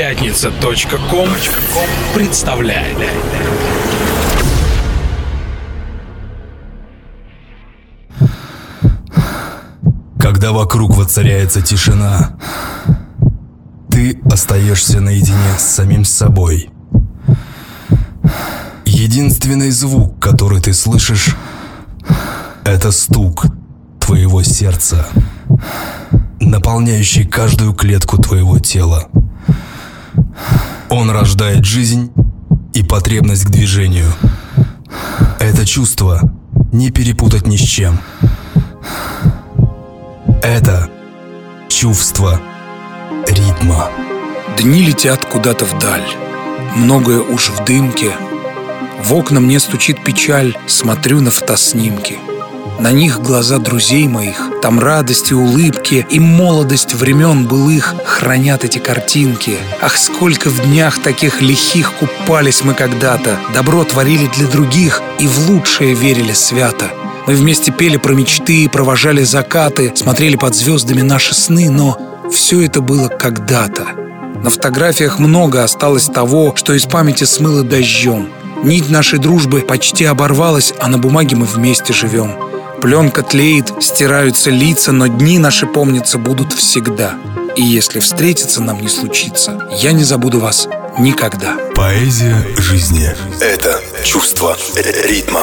Пятница.ком представляет. Когда вокруг воцаряется тишина, ты остаешься наедине с самим собой. Единственный звук, который ты слышишь, это стук твоего сердца, наполняющий каждую клетку твоего тела. Он рождает жизнь и потребность к движению. Это чувство не перепутать ни с чем. Это чувство ритма. Дни летят куда-то вдаль. Многое уж в дымке. В окна мне стучит печаль, смотрю на фотоснимки — на них глаза друзей моих, там радость и улыбки, и молодость времен былых хранят эти картинки. Ах, сколько в днях таких лихих купались мы когда-то, добро творили для других и в лучшее верили свято. Мы вместе пели про мечты, провожали закаты, смотрели под звездами наши сны, но все это было когда-то. На фотографиях много осталось того, что из памяти смыло дождем. Нить нашей дружбы почти оборвалась, а на бумаге мы вместе живем. Пленка тлеет, стираются лица, но дни наши помнятся будут всегда. И если встретиться нам не случится, я не забуду вас никогда. Поэзия жизни — это чувство ритма.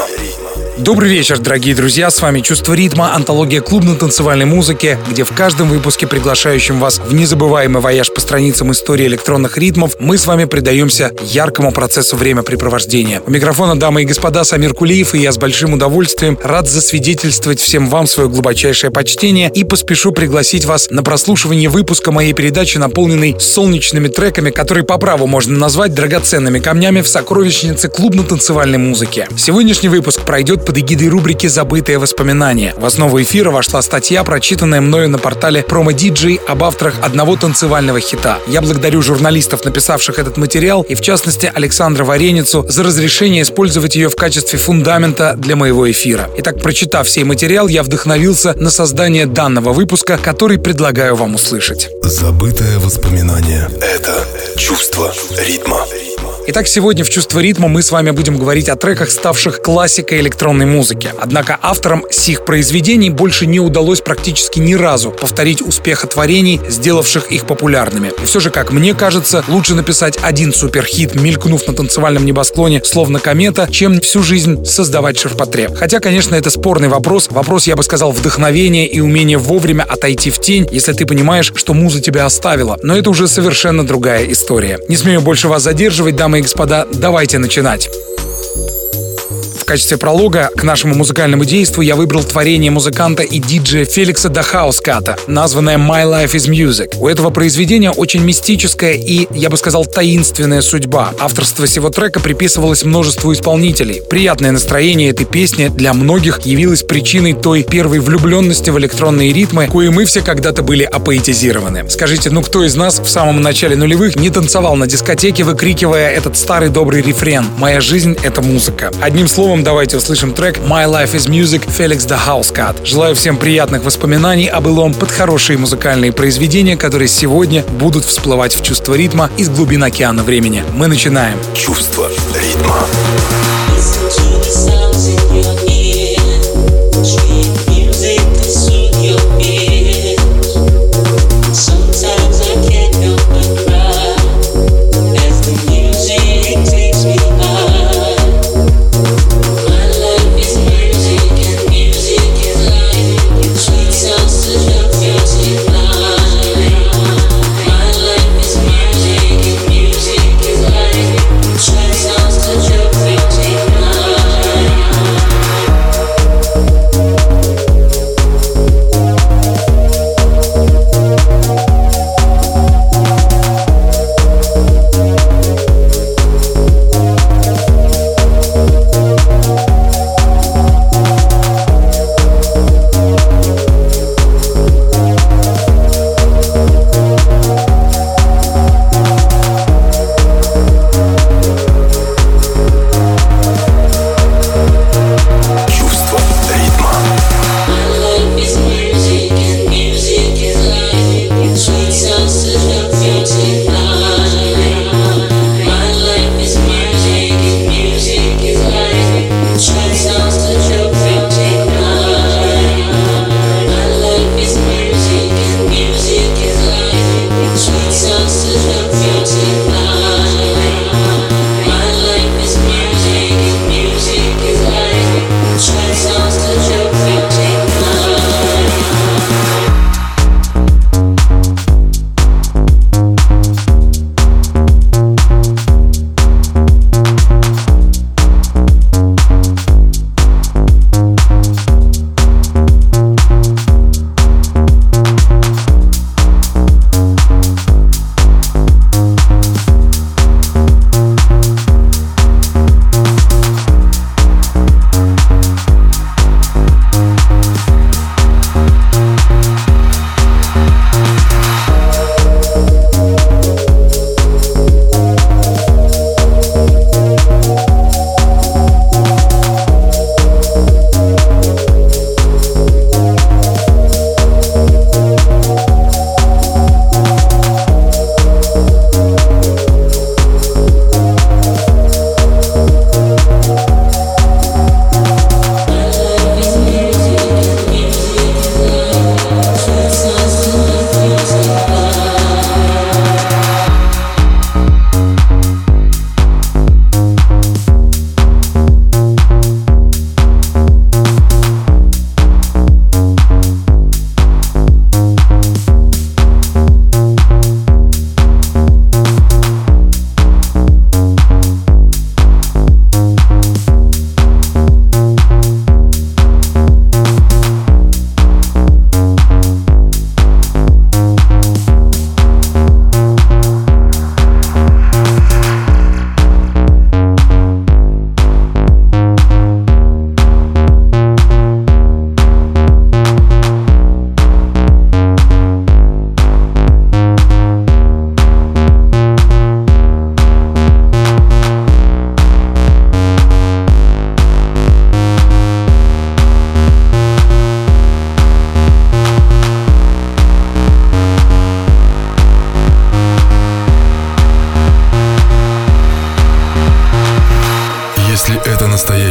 Добрый вечер, дорогие друзья, с вами «Чувство ритма», антология клубно-танцевальной музыки, где в каждом выпуске, приглашающем вас в незабываемый вояж по страницам истории электронных ритмов, мы с вами предаемся яркому процессу времяпрепровождения. У микрофона, дамы и господа, Самир Кулиев, и я с большим удовольствием рад засвидетельствовать всем вам свое глубочайшее почтение и поспешу пригласить вас на прослушивание выпуска моей передачи, наполненной солнечными треками, которые по праву можно назвать драгоценными камнями в сокровищнице клубно-танцевальной музыки. Сегодняшний выпуск пройдет под эгидой рубрики «Забытые воспоминания». В основу эфира вошла статья, прочитанная мною на портале Промо Диджей об авторах одного танцевального хита. Я благодарю журналистов, написавших этот материал, и в частности Александра Вареницу за разрешение использовать ее в качестве фундамента для моего эфира. Итак, прочитав сей материал, я вдохновился на создание данного выпуска, который предлагаю вам услышать. Забытое воспоминание — это чувство ритма. Итак, сегодня в «Чувство ритма» мы с вами будем говорить о треках, ставших классикой электронной музыки. Однако авторам сих произведений больше не удалось практически ни разу повторить успеха творений, сделавших их популярными. И все же, как мне кажется, лучше написать один суперхит, мелькнув на танцевальном небосклоне, словно комета, чем всю жизнь создавать ширпотреб. Хотя, конечно, это спорный вопрос. Вопрос, я бы сказал, вдохновения и умения вовремя отойти в тень, если ты понимаешь, что муза тебя оставила. Но это уже совершенно другая история. Не смею больше вас задерживать, дамы дамы и господа, давайте начинать качестве пролога к нашему музыкальному действу я выбрал творение музыканта и диджея Феликса Дахауската, названное «My Life is Music». У этого произведения очень мистическая и, я бы сказал, таинственная судьба. Авторство всего трека приписывалось множеству исполнителей. Приятное настроение этой песни для многих явилось причиной той первой влюбленности в электронные ритмы, кое мы все когда-то были апоэтизированы. Скажите, ну кто из нас в самом начале нулевых не танцевал на дискотеке, выкрикивая этот старый добрый рефрен «Моя жизнь — это музыка». Одним словом, Первым давайте услышим трек My Life is Music Felix the House Cut. Желаю всем приятных воспоминаний о былом под хорошие музыкальные произведения, которые сегодня будут всплывать в чувство ритма из глубин океана времени. Мы начинаем. Чувство ритма.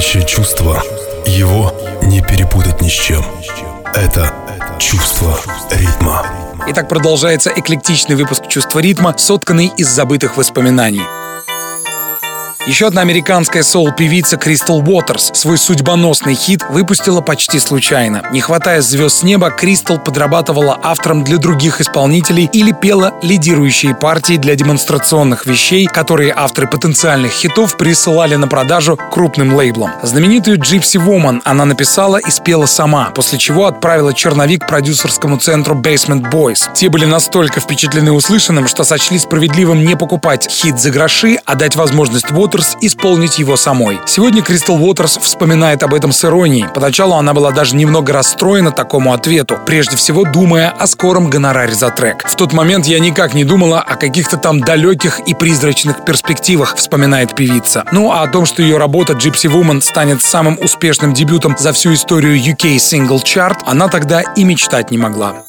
Настоящее чувство, его не перепутать ни с чем. Это чувство ритма. Итак, продолжается эклектичный выпуск «Чувства ритма», сотканный из забытых воспоминаний. Еще одна американская соул-певица Кристал Уотерс свой судьбоносный хит выпустила почти случайно. Не хватая звезд с неба, Кристал подрабатывала автором для других исполнителей или пела лидирующие партии для демонстрационных вещей, которые авторы потенциальных хитов присылали на продажу крупным лейблам. Знаменитую Gypsy Woman она написала и спела сама, после чего отправила черновик продюсерскому центру Basement Boys. Те были настолько впечатлены услышанным, что сочли справедливым не покупать хит за гроши, а дать возможность Уотерс Уотерс исполнить его самой. Сегодня Кристал Уотерс вспоминает об этом с иронией. Поначалу она была даже немного расстроена такому ответу, прежде всего думая о скором гонораре за трек. В тот момент я никак не думала о каких-то там далеких и призрачных перспективах, вспоминает певица. Ну а о том, что ее работа Gypsy Woman станет самым успешным дебютом за всю историю UK Single Chart, она тогда и мечтать не могла.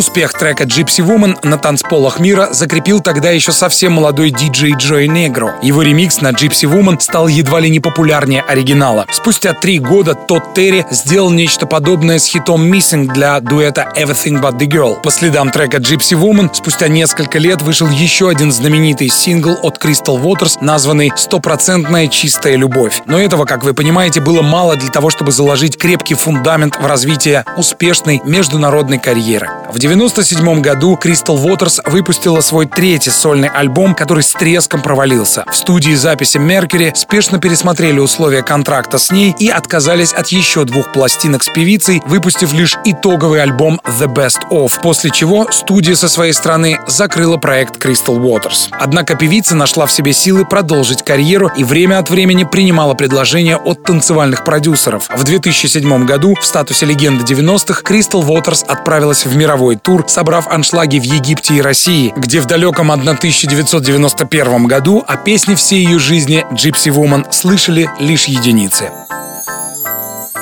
Успех трека Gypsy Woman на танцполах мира закрепил тогда еще совсем молодой диджей Джой Негро. Его ремикс на Gypsy Woman стал едва ли не популярнее оригинала. Спустя три года Тодд Терри сделал нечто подобное с хитом Missing для дуэта Everything But The Girl. По следам трека Gypsy Woman спустя несколько лет вышел еще один знаменитый сингл от Crystal Waters, названный «Стопроцентная чистая любовь». Но этого, как вы понимаете, было мало для того, чтобы заложить крепкий фундамент в развитие успешной международной карьеры. В 1997 году Crystal Waters выпустила свой третий сольный альбом, который с треском провалился. В студии записи Mercury спешно пересмотрели условия контракта с ней и отказались от еще двух пластинок с певицей, выпустив лишь итоговый альбом The Best Of, после чего студия со своей стороны закрыла проект Crystal Waters. Однако певица нашла в себе силы продолжить карьеру и время от времени принимала предложения от танцевальных продюсеров. В 2007 году в статусе легенды 90-х Crystal Waters отправилась в мировой мировой тур, собрав аншлаги в Египте и России, где в далеком 1991 году о песне всей ее жизни «Gypsy Woman» слышали лишь единицы.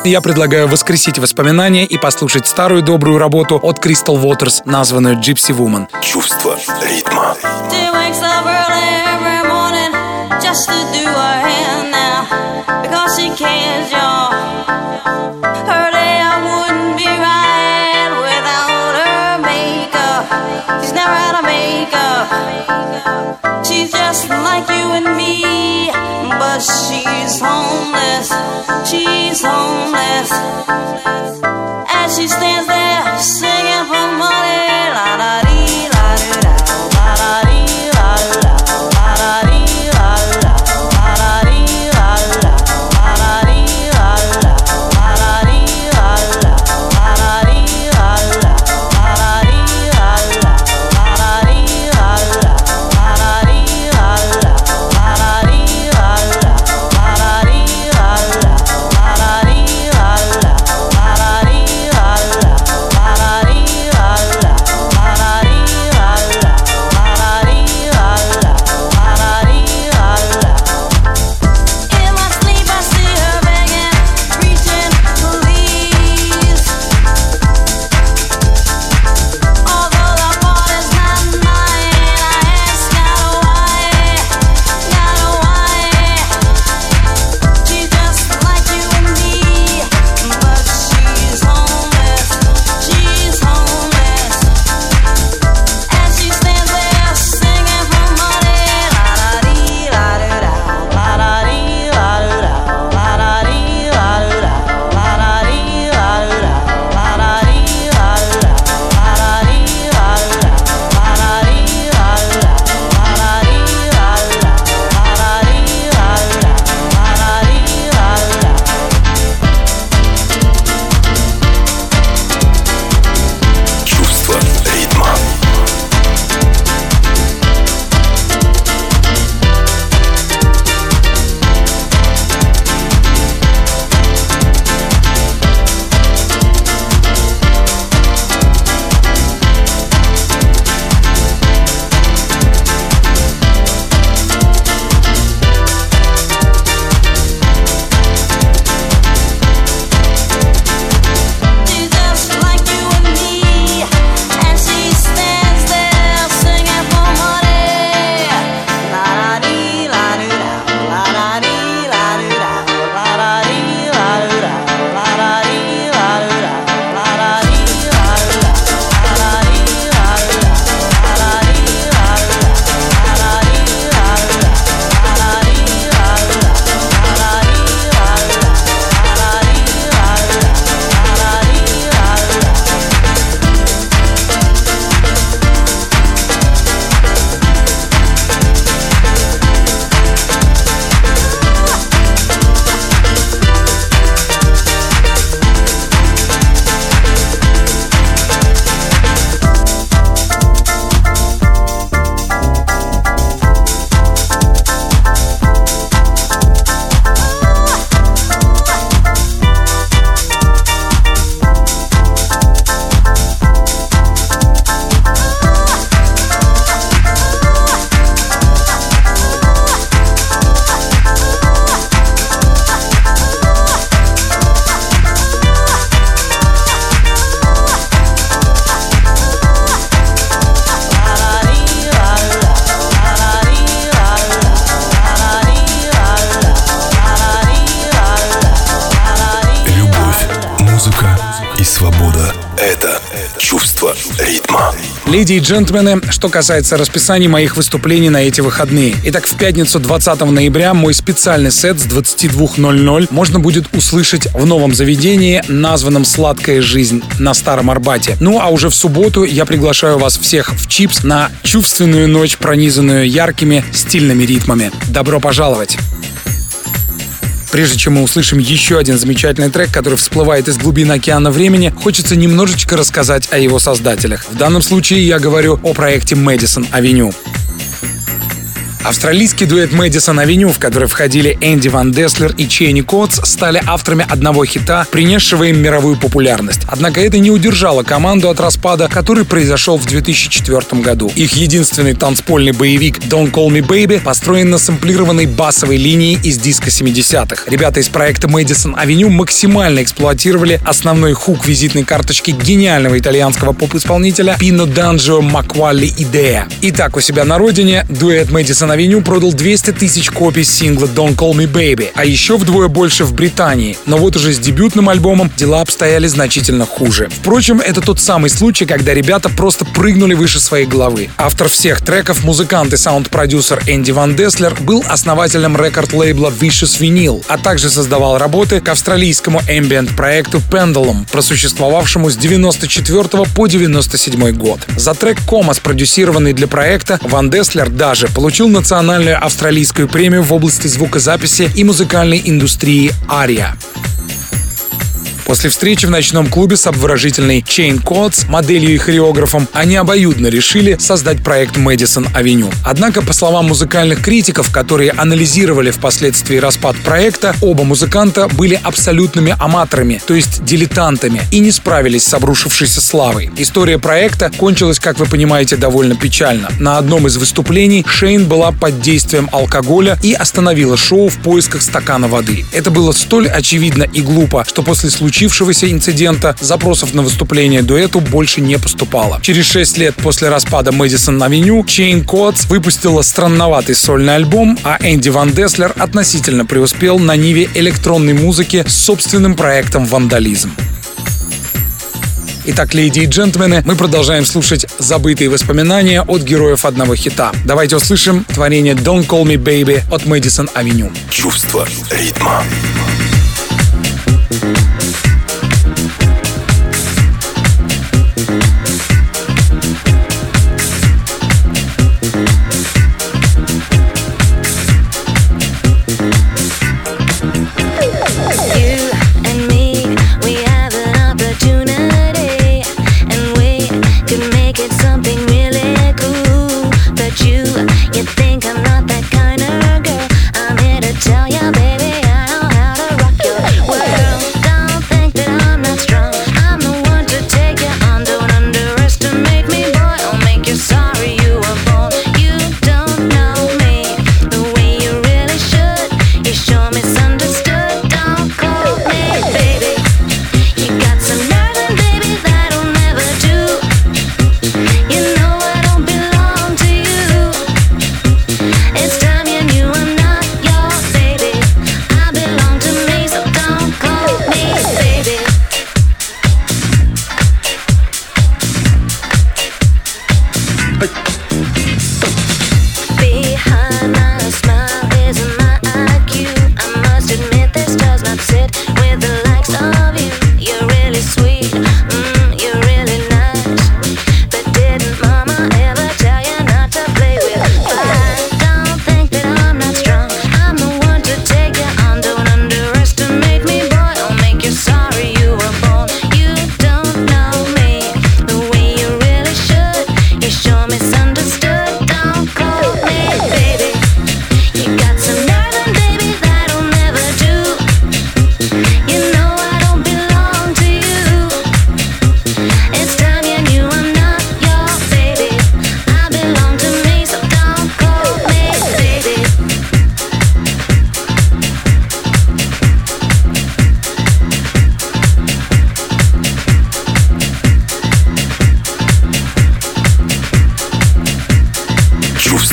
Я предлагаю воскресить воспоминания и послушать старую добрую работу от Crystal Waters, названную Gypsy Woman. Чувство ритма. just to do her hand now because she cares, y'all. She's never had a makeup. She's just like you and me, but she's homeless. She's homeless. As she stands there singing for money, la da dee, la da da, la da dee. Джентльмены, что касается расписания моих выступлений на эти выходные. Итак, в пятницу 20 ноября мой специальный сет с 22.00 можно будет услышать в новом заведении, названном «Сладкая жизнь» на Старом Арбате. Ну а уже в субботу я приглашаю вас всех в Чипс на чувственную ночь, пронизанную яркими стильными ритмами. Добро пожаловать! Прежде чем мы услышим еще один замечательный трек, который всплывает из глубин океана времени, хочется немножечко рассказать о его создателях. В данном случае я говорю о проекте Madison Avenue. Австралийский дуэт Madison Avenue, в который входили Энди Ван Деслер и Шейни Котс, стали авторами одного хита, принесшего им мировую популярность. Однако это не удержало команду от распада, который произошел в 2004 году. Их единственный танцпольный боевик Don't Call Me Baby построен на сэмплированной басовой линии из диско 70-х. Ребята из проекта Madison Avenue максимально эксплуатировали основной хук визитной карточки гениального итальянского поп-исполнителя Пино Данджио Ma Quale Idea. Итак, у себя на родине дуэт Madison Avenue продал 200 тысяч копий сингла Don't Call Me Baby, а еще вдвое больше в Британии. Но вот уже с дебютным альбомом дела обстояли значительно хуже. Впрочем, это тот самый случай, когда ребята просто прыгнули выше своей головы. Автор всех треков, музыкант и саунд-продюсер Энди Ван Деслер был основателем рекорд-лейбла Vicious Vinyl, а также создавал работы к австралийскому ambient-проекту Pendulum, просуществовавшему с 94 по 97 год. За трек Кома, спродюсированный для проекта, Ван Деслер даже получил национальную австралийскую премию в области звукозаписи и музыкальной индустрии «Ария». После встречи в ночном клубе с обворожительной Шейн Котс, моделью и хореографом, они обоюдно решили создать проект Madison Avenue. Однако, по словам музыкальных критиков, которые анализировали впоследствии распад проекта, оба музыканта были абсолютными аматорами, то есть дилетантами, и не справились с обрушившейся славой. История проекта кончилась, как вы понимаете, довольно печально. На одном из выступлений Шейн была под действием алкоголя и остановила шоу в поисках стакана воды. Это было столь очевидно и глупо, что после случая случившегося инцидента запросов на выступление дуэту больше не поступало. Через 6 лет после распада Madison Avenue Шейн Котс выпустила странноватый сольный альбом, а Энди Ван Деслер относительно преуспел на ниве электронной музыки с собственным проектом «Вандализм». Итак, леди и джентльмены, мы продолжаем слушать забытые воспоминания от героев одного хита. Давайте услышим творение Don't Call Me Baby от Мэдисон Авеню. Чувство ритма. Без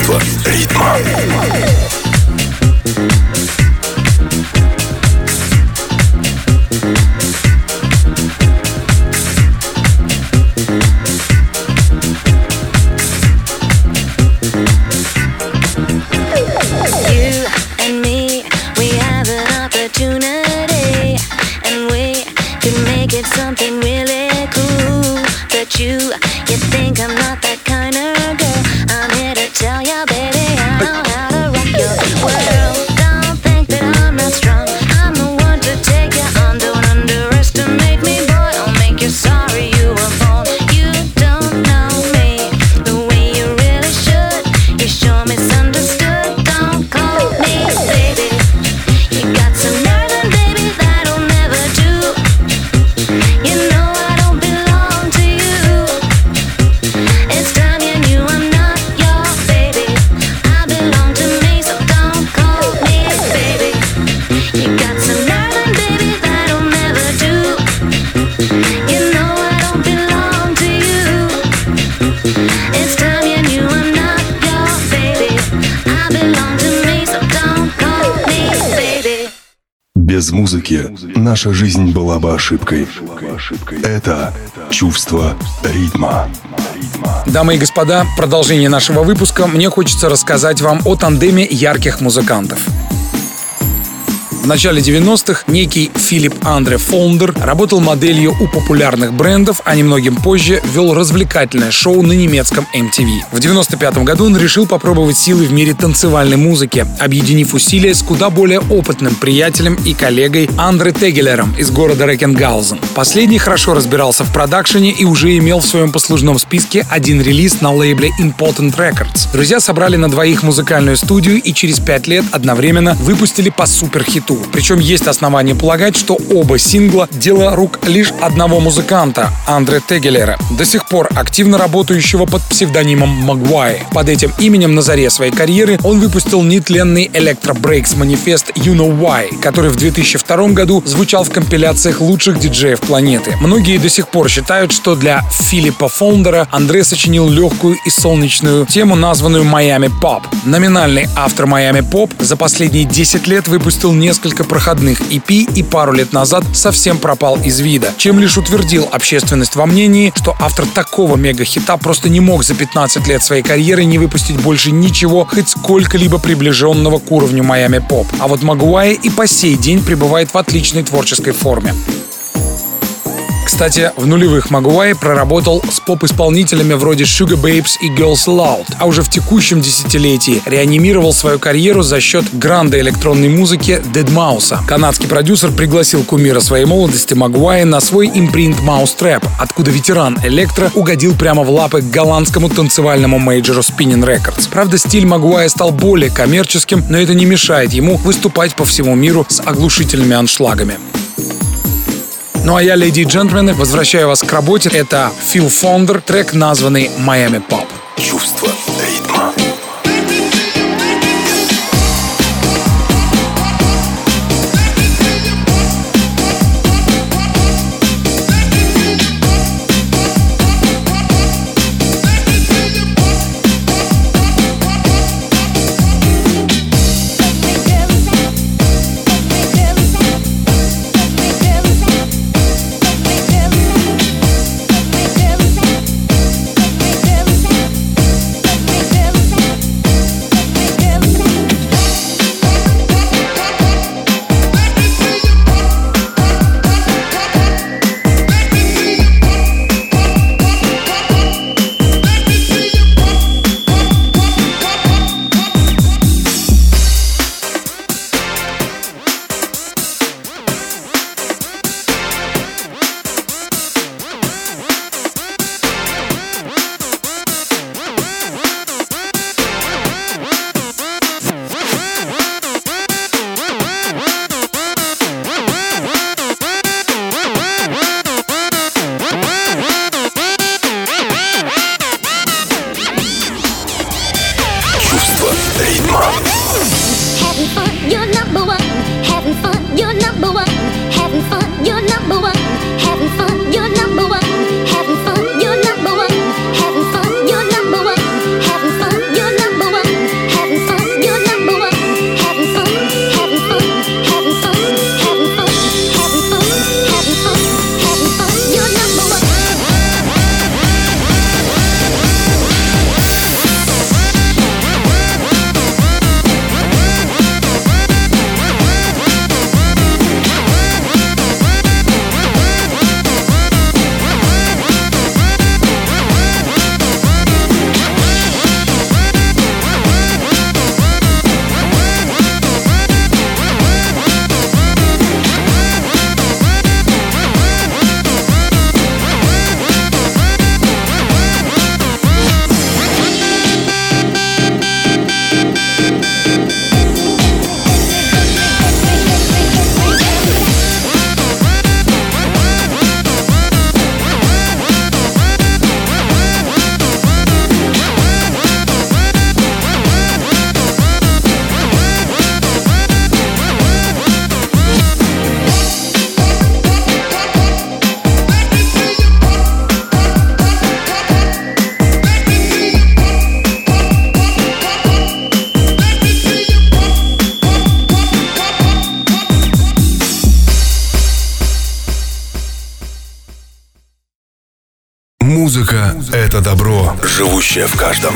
чувство ритма. Наша жизнь была бы ошибкой. Это чувство ритма. Дамы и господа, продолжение нашего выпуска мне хочется рассказать вам о тандеме ярких музыкантов. В начале 90-х некий Филипп Андре Фолндер работал моделью у популярных брендов, а немногим позже вел развлекательное шоу на немецком MTV. В 95 году он решил попробовать силы в мире танцевальной музыки, объединив усилия с куда более опытным приятелем и коллегой Андре Тегелером из города Рекенгаузен. Последний хорошо разбирался в продакшене и уже имел в своем послужном списке один релиз на лейбле Important Records. Друзья собрали на двоих музыкальную студию и через пять лет одновременно выпустили по суперхиту году. Причем есть основания полагать, что оба сингла — дело рук лишь одного музыканта — Андре Тегелера, до сих пор активно работающего под псевдонимом Магуай. Под этим именем на заре своей карьеры он выпустил нетленный Electro Breaks манифест You Know Why, который в 2002 году звучал в компиляциях лучших диджеев планеты. Многие до сих пор считают, что для Филиппа Фондера Андре сочинил легкую и солнечную тему, названную Miami Pop. Номинальный автор Miami Pop за последние 10 лет выпустил несколько несколько проходных EP и пару лет назад совсем пропал из вида, чем лишь утвердил общественность во мнении, что автор такого мега-хита просто не мог за 15 лет своей карьеры не выпустить больше ничего, хоть сколько-либо приближенного к уровню Майами Поп. А вот Магуайя и по сей день пребывает в отличной творческой форме. Кстати, в нулевых Магуай проработал с поп-исполнителями вроде Sugar Babes и Girls Loud, а уже в текущем десятилетии реанимировал свою карьеру за счет гранда электронной музыки Dead Mouse. Канадский продюсер пригласил кумира своей молодости Магуая на свой импринт Mouse Trap, откуда ветеран электро угодил прямо в лапы к голландскому танцевальному мейджору Spinning Records. Правда, стиль Магуая стал более коммерческим, но это не мешает ему выступать по всему миру с оглушительными аншлагами. Ну а я, леди и джентльмены, возвращаю вас к работе. Это Фил Фондер, трек, названный «Miami Pop». Чувство Музыка — живущее в каждом.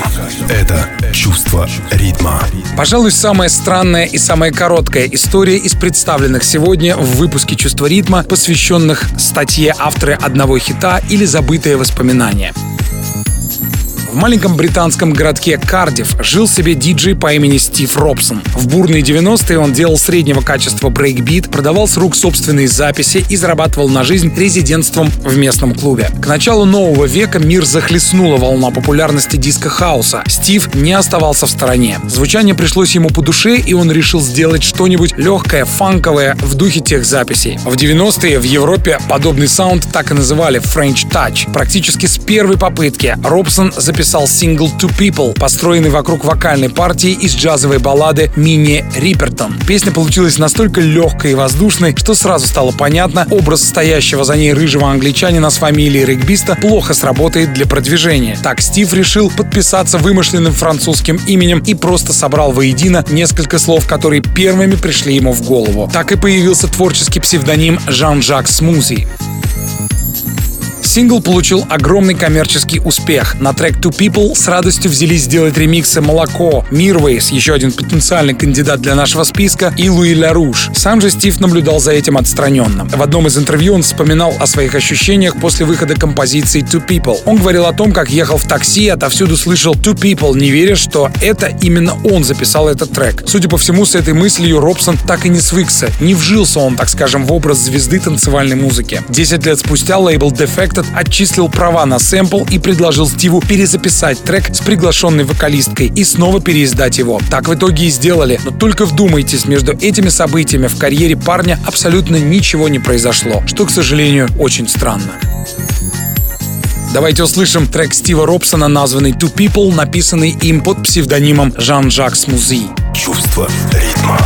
Это чувство ритма. Пожалуй, самая странная и самая короткая история из представленных сегодня в выпуске «Чувство ритма», посвященных статье автора одного хита или «Забытые воспоминания». В маленьком британском городке Кардифф жил себе диджей по имени Стив Робсон. В бурные 90-е он делал среднего качества брейкбит, продавал с рук собственные записи и зарабатывал на жизнь резидентством в местном клубе. К началу нового века мир захлестнула волна популярности диско-хауса. Стив не оставался в стороне. Звучание пришлось ему по душе, и он решил сделать что-нибудь легкое, фанковое в духе тех записей. В 90-е в Европе подобный саунд так и называли French Touch. Практически с первой попытки Робсон записал записал сингл «Two People», построенный вокруг вокальной партии из джазовой баллады «Мини Рипертон». Песня получилась настолько легкой и воздушной, что сразу стало понятно, образ стоящего за ней рыжего англичанина с фамилией регбиста плохо сработает для продвижения. Так Стив решил подписаться вымышленным французским именем и просто собрал воедино несколько слов, которые первыми пришли ему в голову. Так и появился творческий псевдоним Жан-Жак Смузи. Сингл получил огромный коммерческий успех. На трек Two People с радостью взялись сделать ремиксы Молоко, Мирвейс, еще один потенциальный кандидат для нашего списка, и Луи Ларуш. Сам же Стив наблюдал за этим отстраненно. В одном из интервью он вспоминал о своих ощущениях после выхода композиции Two People. Он говорил о том, как ехал в такси, отовсюду слышал Two People, не веря, что это именно он записал этот трек. Судя по всему, с этой мыслью Робсон так и не свыкся. Не вжился он, так скажем, в образ звезды танцевальной музыки. Десять лет спустя лейбл Defect United отчислил права на сэмпл и предложил Стиву перезаписать трек с приглашенной вокалисткой и снова переиздать его. Так в итоге и сделали. Но только вдумайтесь, между этими событиями в карьере парня абсолютно ничего не произошло, что, к сожалению, очень странно. Давайте услышим трек Стива Робсона, названный «Two People», написанный им под псевдонимом Жан-Жак Смузи. Чувство ритма.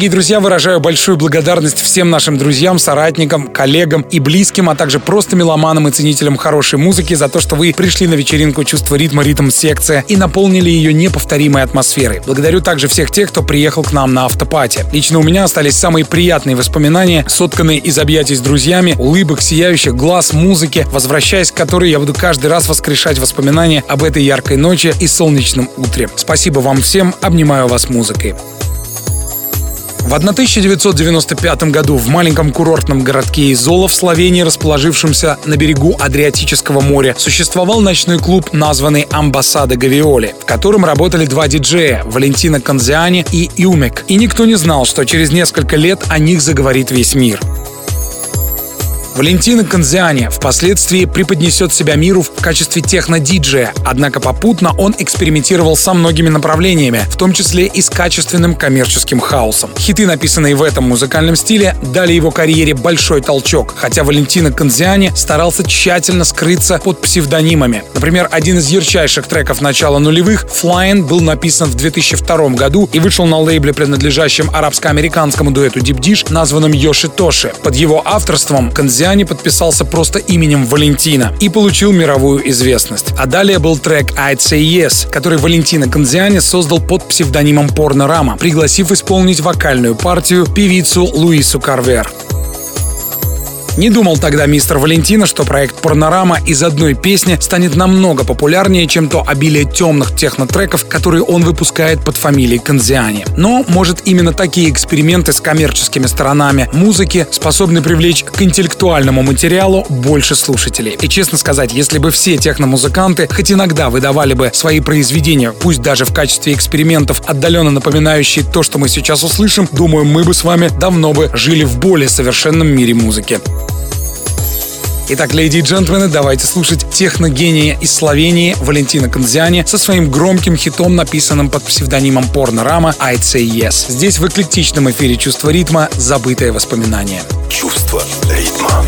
Дорогие друзья, выражаю большую благодарность всем нашим друзьям, соратникам, коллегам и близким, а также просто меломанам и ценителям хорошей музыки за то, что вы пришли на вечеринку «Чувство ритма. Ритм секция» и наполнили ее неповторимой атмосферой. Благодарю также всех тех, кто приехал к нам на автопате. Лично у меня остались самые приятные воспоминания, сотканные из объятий с друзьями, улыбок, сияющих глаз, музыки, возвращаясь к которой я буду каждый раз воскрешать воспоминания об этой яркой ночи и солнечном утре. Спасибо вам всем, обнимаю вас музыкой. В 1995 году в маленьком курортном городке Изола в Словении, расположившемся на берегу Адриатического моря, существовал ночной клуб, названный «Амбассада Гавиоли», в котором работали два диджея – Валентина Конзиани и Юмек. И никто не знал, что через несколько лет о них заговорит весь мир. Валентина Конзиани впоследствии преподнесет себя миру в качестве техно-диджея, однако попутно он экспериментировал со многими направлениями, в том числе и с качественным коммерческим хаосом. Хиты, написанные в этом музыкальном стиле, дали его карьере большой толчок, хотя Валентина Конзиани старался тщательно скрыться под псевдонимами. Например, один из ярчайших треков начала нулевых «Flying» был написан в 2002 году и вышел на лейбле, принадлежащем арабско-американскому дуэту Deep Dish, названном Йоши Тоши. Под его авторством Конзиани Зиани подписался просто именем Валентина и получил мировую известность. А далее был трек I'd Say Yes, который Валентина Конзиани создал под псевдонимом Порно Рама, пригласив исполнить вокальную партию певицу Луису Карвер. Не думал тогда мистер Валентина, что проект Порнорама из одной песни станет намного популярнее, чем то обилие темных технотреков, которые он выпускает под фамилией Конзиани. Но, может, именно такие эксперименты с коммерческими сторонами музыки способны привлечь к интеллектуальному материалу больше слушателей. И честно сказать, если бы все техномузыканты хоть иногда выдавали бы свои произведения, пусть даже в качестве экспериментов, отдаленно напоминающие то, что мы сейчас услышим, думаю, мы бы с вами давно бы жили в более совершенном мире музыки. Итак, леди и джентльмены, давайте слушать техногения из Словении Валентина Конзиани со своим громким хитом, написанным под псевдонимом Порно-Рама «I'd Say Yes». Здесь в эклектичном эфире «Чувство ритма» забытое воспоминание. Чувство ритма.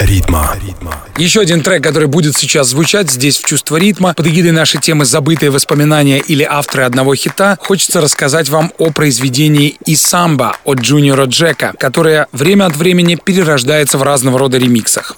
Ритма. Еще один трек, который будет сейчас звучать здесь в «Чувство ритма» под эгидой нашей темы «Забытые воспоминания» или авторы одного хита, хочется рассказать вам о произведении «Исамба» от Джуниора Джека, которое время от времени перерождается в разного рода ремиксах.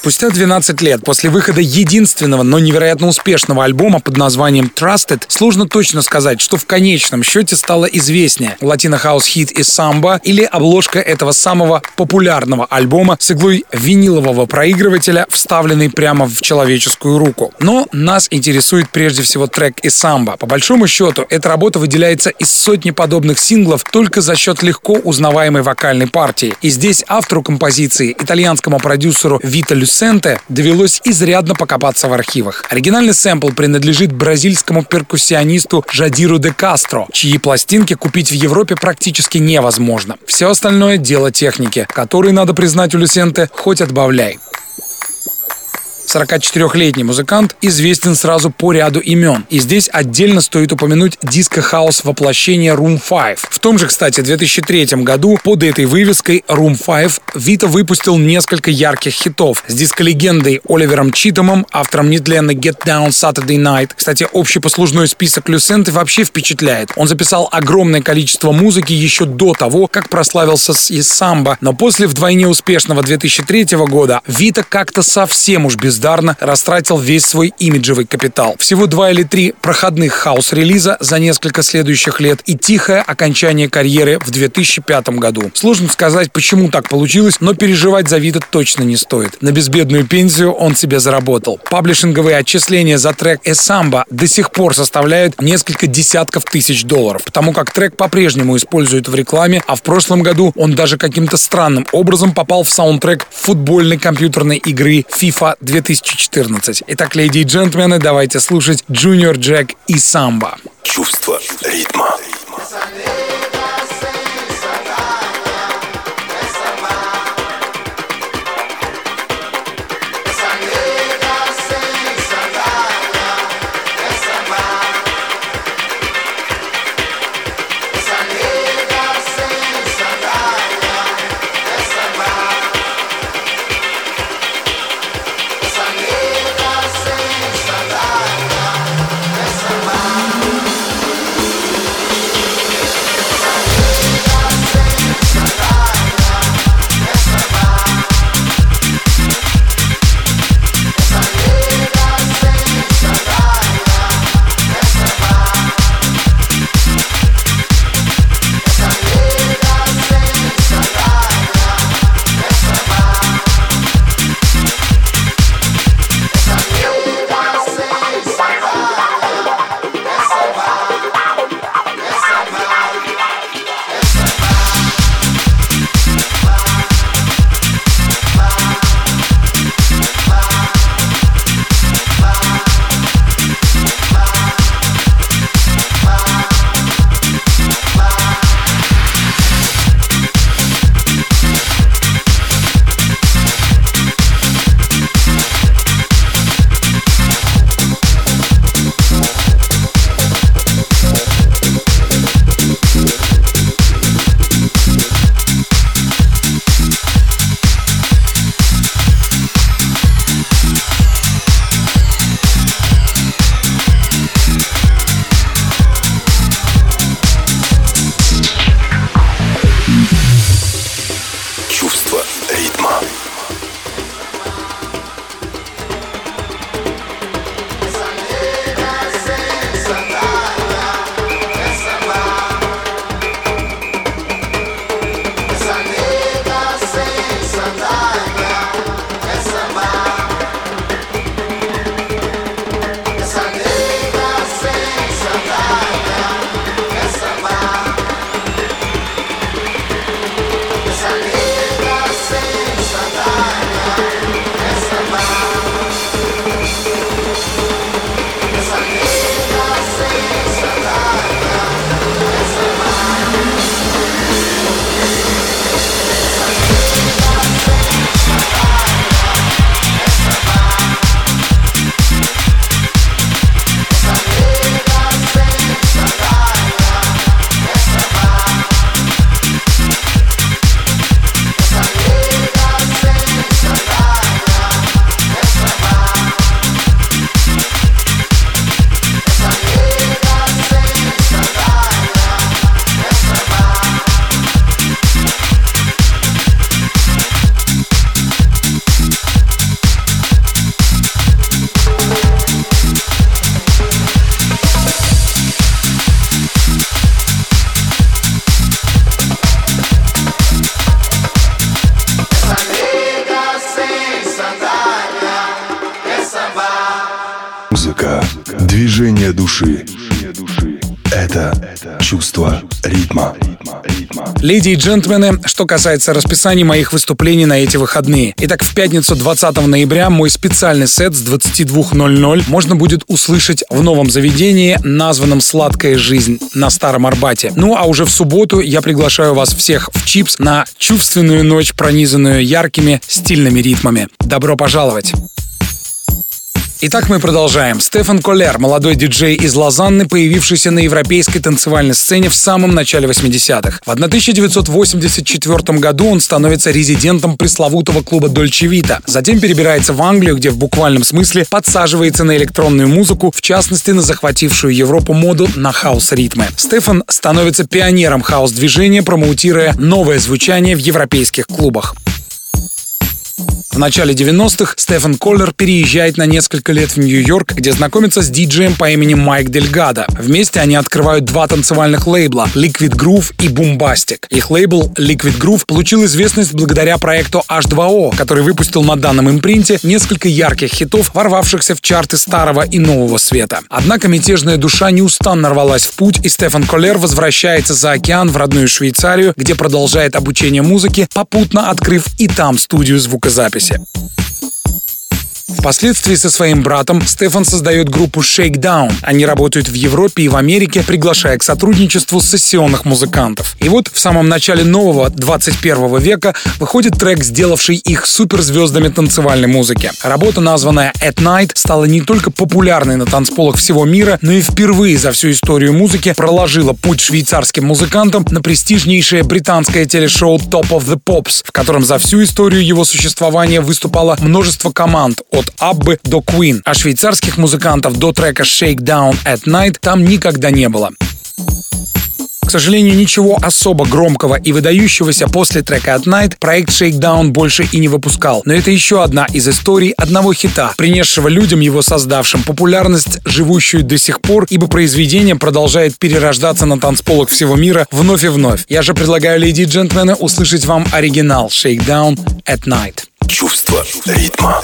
Спустя 12 лет после выхода единственного, но невероятно успешного альбома под названием Trusted, сложно точно сказать, что в конечном счете стало известнее Латино Хаус хит из Самба или обложка этого самого популярного альбома с иглой винилового проигрывателя, вставленной прямо в человеческую руку. Но нас интересует прежде всего трек из Самба. По большому счету, эта работа выделяется из сотни подобных синглов только за счет легко узнаваемой вокальной партии. И здесь автору композиции, итальянскому продюсеру Вито Люсенте довелось изрядно покопаться в архивах. Оригинальный сэмпл принадлежит бразильскому перкуссионисту Жадиру де Кастро, чьи пластинки купить в Европе практически невозможно. Все остальное — дело техники, которой, надо признать у Люсенте, хоть отбавляй. 44-летний музыкант, известен сразу по ряду имен. И здесь отдельно стоит упомянуть диско-хаус воплощения Room 5. В том же, кстати, 2003 году под этой вывеской Room 5 Вито выпустил несколько ярких хитов с диско-легендой Оливером Читэмом, автором нетленной Get Down Saturday Night. Кстати, общий послужной список Люсенты вообще впечатляет. Он записал огромное количество музыки еще до того, как прославился с Исамба, но после вдвойне успешного 2003 года Вита как-то совсем уж без бездарно растратил весь свой имиджевый капитал. Всего два или три проходных хаос-релиза за несколько следующих лет и тихое окончание карьеры в 2005 году. Сложно сказать, почему так получилось, но переживать за Вита точно не стоит. На безбедную пенсию он себе заработал. Паблишинговые отчисления за трек «Эсамба» до сих пор составляют несколько десятков тысяч долларов, потому как трек по-прежнему используют в рекламе, а в прошлом году он даже каким-то странным образом попал в саундтрек футбольной компьютерной игры FIFA 2000 2014. Итак, леди и джентльмены, давайте слушать Junior Jack и Самба. Чувство ритма. Движение Леди и джентльмены, что касается расписания моих выступлений на эти выходные. Итак, в пятницу 20 ноября мой специальный сет с 22.00 можно будет услышать в новом заведении, названном «Сладкая жизнь» на Старом Арбате. Ну а уже в субботу я приглашаю вас всех в Чипс на чувственную ночь, пронизанную яркими стильными ритмами. Добро пожаловать! Итак, мы продолжаем. Стефан Коллер, молодой диджей из Лозанны, появившийся на европейской танцевальной сцене в самом начале 80-х. В 1984 году он становится резидентом пресловутого клуба Дольче Вита. Затем перебирается в Англию, где в буквальном смысле подсаживается на электронную музыку, в частности на захватившую Европу моду на хаос-ритмы. Стефан становится пионером хаос-движения, промоутируя новое звучание в европейских клубах. В начале 90-х Стефан Коллер переезжает на несколько лет в Нью-Йорк, где знакомится с диджеем по имени Майк Дельгадо. Вместе они открывают два танцевальных лейбла — Liquid Groove и Boombastic. Их лейбл Liquid Groove получил известность благодаря проекту H2O, который выпустил на данном импринте несколько ярких хитов, ворвавшихся в чарты старого и нового света. Однако мятежная душа неустанно рвалась в путь, и Стефан Коллер возвращается за океан в родную Швейцарию, где продолжает обучение музыке, попутно открыв и там студию звукозаписи записи. Впоследствии со своим братом Стефан создает группу Shakedown. Они работают в Европе и в Америке, приглашая к сотрудничеству сессионных музыкантов. И вот в самом начале нового 21 века выходит трек, сделавший их суперзвездами танцевальной музыки. Работа, названная At Night, стала не только популярной на танцполах всего мира, но и впервые за всю историю музыки проложила путь швейцарским музыкантам на престижнейшее британское телешоу Top of the Pops, в котором за всю историю его существования выступало множество команд от Аббы до Queen, а швейцарских музыкантов до трека Shakedown at Night там никогда не было. К сожалению, ничего особо громкого и выдающегося после трека At Night проект Shakedown больше и не выпускал. Но это еще одна из историй одного хита, принесшего людям его создавшим популярность, живущую до сих пор, ибо произведение продолжает перерождаться на танцполах всего мира вновь и вновь. Я же предлагаю, леди и джентльмены, услышать вам оригинал Shakedown at Night. Чувство ритма.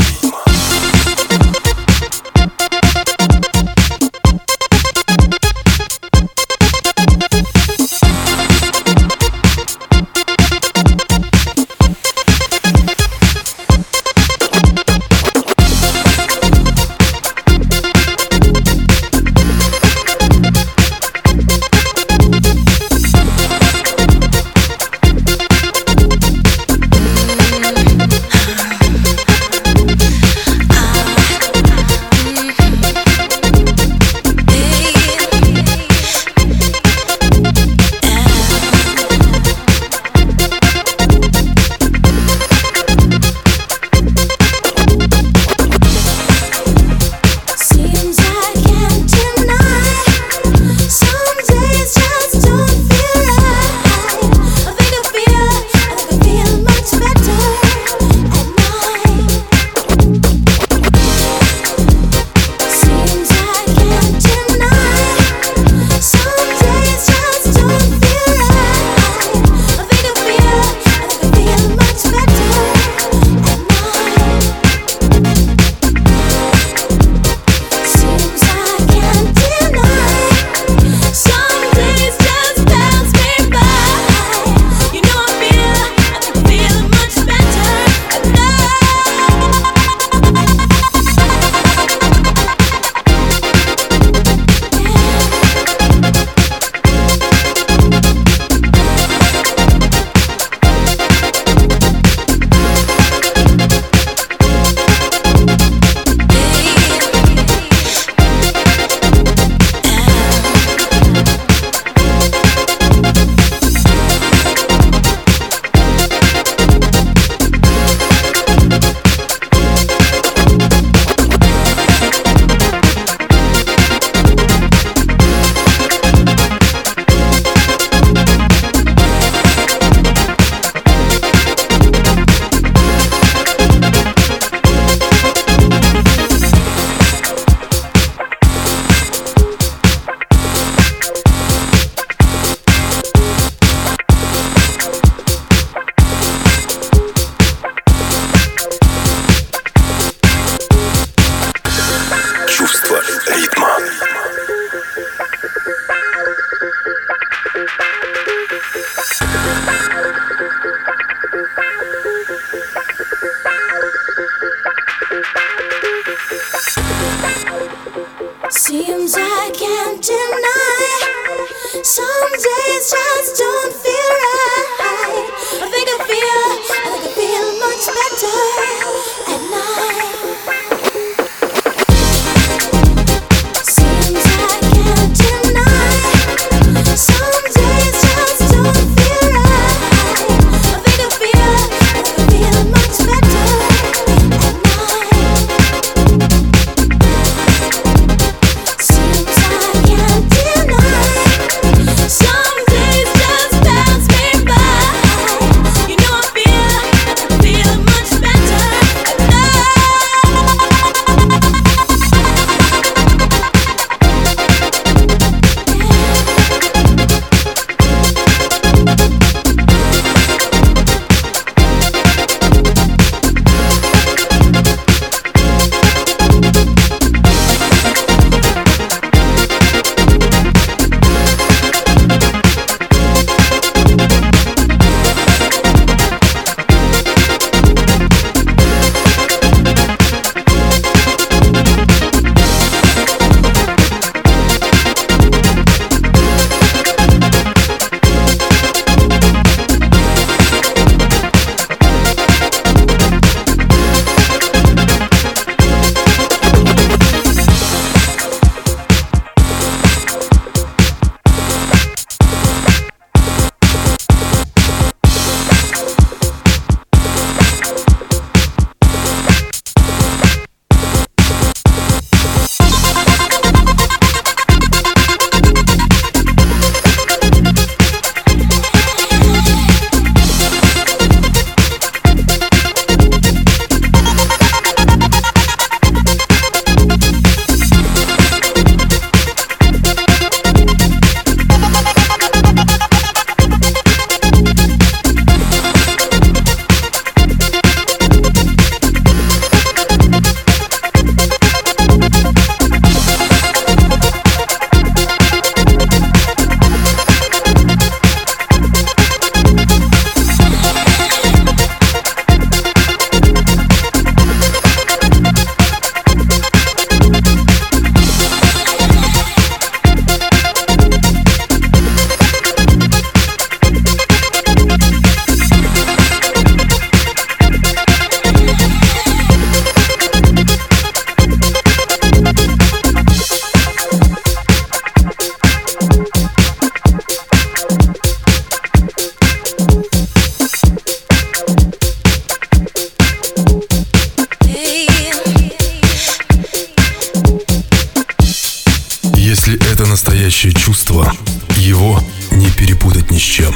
Настоящее чувство. Его не перепутать ни с чем.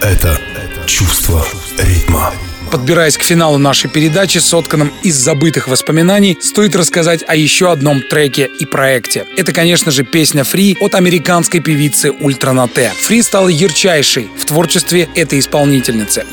Это чувство ритма. Подбираясь к финалу нашей передачи, сотканном из забытых воспоминаний, стоит рассказать о еще одном треке и проекте. Это, конечно же, песня «Free» от американской певицы Ультра Нате. «Free» стала ярчайшей в творчестве этой исполнительницы.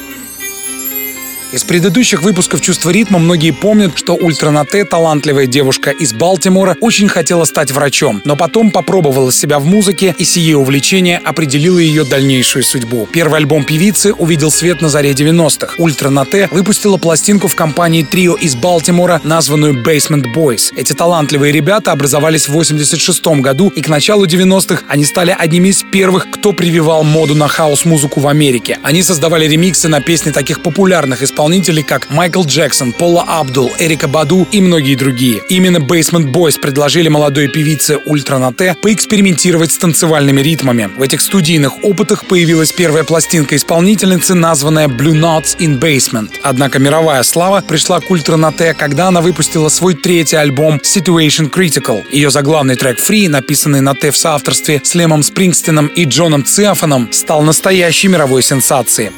Из предыдущих выпусков «Чувство ритма» многие помнят, что Ультра Нате, талантливая девушка из Балтимора, очень хотела стать врачом, но потом попробовала себя в музыке, и сие увлечение определило ее дальнейшую судьбу. Первый альбом певицы увидел свет на заре 90-х. Ультра Нате выпустила пластинку в компании трио из Балтимора, названную Basement Boys. Эти талантливые ребята образовались в 86 году, и к началу 90-х они стали одними из первых, кто прививал моду на хаус-музыку в Америке. Они создавали ремиксы на песни таких популярных исполнителей исполнителей, как Майкл Джексон, Пола Абдул, Эрика Баду и многие другие. Именно Basement Boys предложили молодой певице Ультра Нате поэкспериментировать с танцевальными ритмами. В этих студийных опытах появилась первая пластинка исполнительницы, названная Blue Notes in Basement. Однако мировая слава пришла к Ультра Нате, когда она выпустила свой третий альбом Situation Critical. Ее заглавный трек Free, написанный Нате в соавторстве с Лемом Спрингстином и Джоном Циафаном, стал настоящей мировой сенсацией.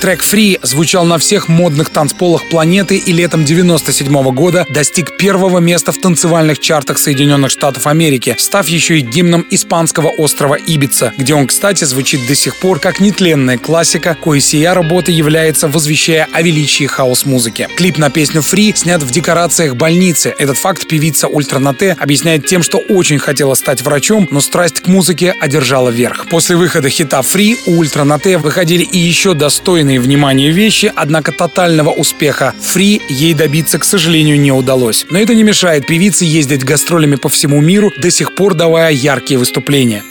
Трек Free звучал на всех модных танцполах планеты и летом 97 -го года достиг первого места в танцевальных чартах Соединенных Штатов Америки, став еще и гимном испанского острова Ибица, где он, кстати, звучит до сих пор как нетленная классика, кое сия работа является, возвещая о величии хаус-музыки. Клип на песню Free снят в декорациях больницы. Этот факт певица Ультра Нате объясняет тем, что очень хотела стать врачом, но страсть к музыке одержала верх. После выхода хита Free у Ультра Нате выходили и еще достойные достойные внимания вещи, однако тотального успеха Free ей добиться, к сожалению, не удалось. Но это не мешает певице ездить гастролями по всему миру, до сих пор давая яркие выступления.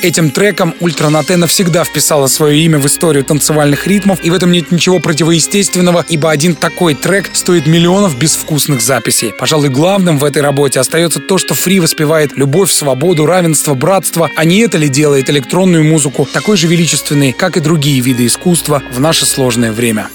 Этим треком Ультранате навсегда вписала свое имя в историю танцевальных ритмов, и в этом нет ничего противоестественного, ибо один такой трек стоит миллионов безвкусных записей. Пожалуй, главным в этой работе остается то, что Фри воспевает любовь, свободу, равенство, братство, а не это ли делает электронную музыку такой же величественной, как и другие виды искусства в наше сложное время.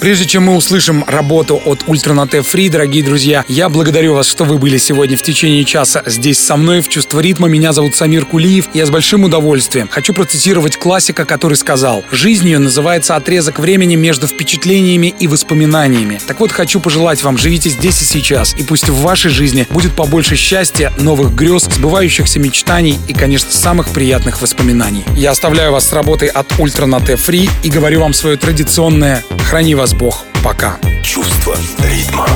Прежде чем мы услышим работу от Ультранате Фри, дорогие друзья, я благодарю вас, что вы были сегодня в течение часа здесь со мной в «Чувство ритма». Меня зовут Самир Кулиев. Я с большим удовольствием хочу процитировать классика, который сказал «Жизнью называется отрезок времени между впечатлениями и воспоминаниями». Так вот, хочу пожелать вам, живите здесь и сейчас, и пусть в вашей жизни будет побольше счастья, новых грез, сбывающихся мечтаний и, конечно, самых приятных воспоминаний. Я оставляю вас с работой от Ультранате Фри и говорю вам свое традиционное «Храни вас Бог. Пока. Чувство ритма.